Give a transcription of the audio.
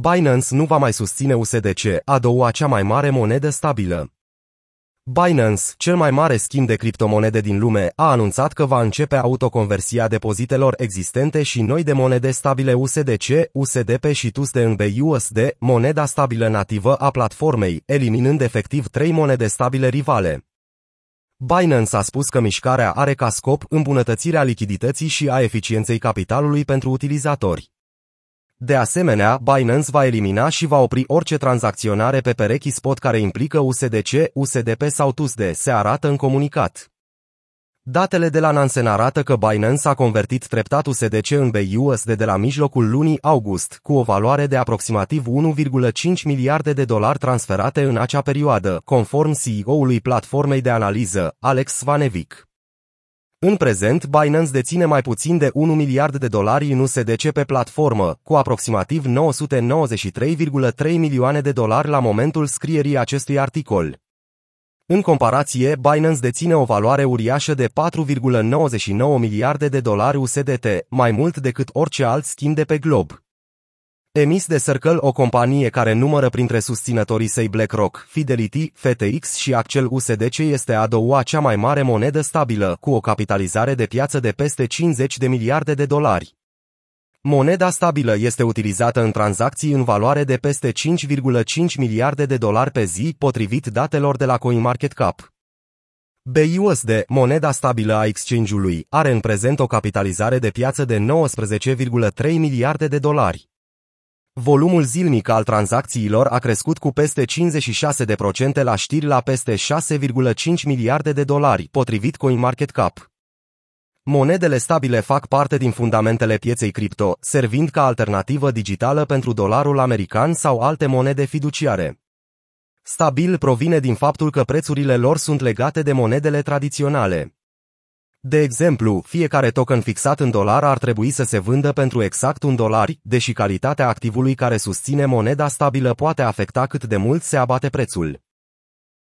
Binance nu va mai susține USDC, a doua cea mai mare monedă stabilă. Binance, cel mai mare schimb de criptomonede din lume, a anunțat că va începe autoconversia depozitelor existente și noi de monede stabile USDC, USDP și TUSD BUSD, moneda stabilă nativă a platformei, eliminând efectiv trei monede stabile rivale. Binance a spus că mișcarea are ca scop îmbunătățirea lichidității și a eficienței capitalului pentru utilizatori. De asemenea, Binance va elimina și va opri orice tranzacționare pe perechi spot care implică USDC, USDP sau TUSD, se arată în comunicat. Datele de la Nansen arată că Binance a convertit treptat USDC în BUSD de la mijlocul lunii august, cu o valoare de aproximativ 1,5 miliarde de dolari transferate în acea perioadă, conform CEO-ului platformei de analiză, Alex Svanevic. În prezent, Binance deține mai puțin de 1 miliard de dolari în USDC pe platformă, cu aproximativ 993,3 milioane de dolari la momentul scrierii acestui articol. În comparație, Binance deține o valoare uriașă de 4,99 miliarde de dolari USDT, mai mult decât orice alt schimb de pe glob. Emis de Circle, o companie care numără printre susținătorii săi BlackRock, Fidelity, FTX și Accel USDC este a doua cea mai mare monedă stabilă, cu o capitalizare de piață de peste 50 de miliarde de dolari. Moneda stabilă este utilizată în tranzacții în valoare de peste 5,5 miliarde de dolari pe zi, potrivit datelor de la CoinMarketCap. BUSD, moneda stabilă a exchange-ului, are în prezent o capitalizare de piață de 19,3 miliarde de dolari. Volumul zilnic al tranzacțiilor a crescut cu peste 56% la știri la peste 6,5 miliarde de dolari, potrivit CoinMarketCap. Monedele stabile fac parte din fundamentele pieței cripto, servind ca alternativă digitală pentru dolarul american sau alte monede fiduciare. Stabil provine din faptul că prețurile lor sunt legate de monedele tradiționale. De exemplu, fiecare token fixat în dolar ar trebui să se vândă pentru exact un dolar, deși calitatea activului care susține moneda stabilă poate afecta cât de mult se abate prețul.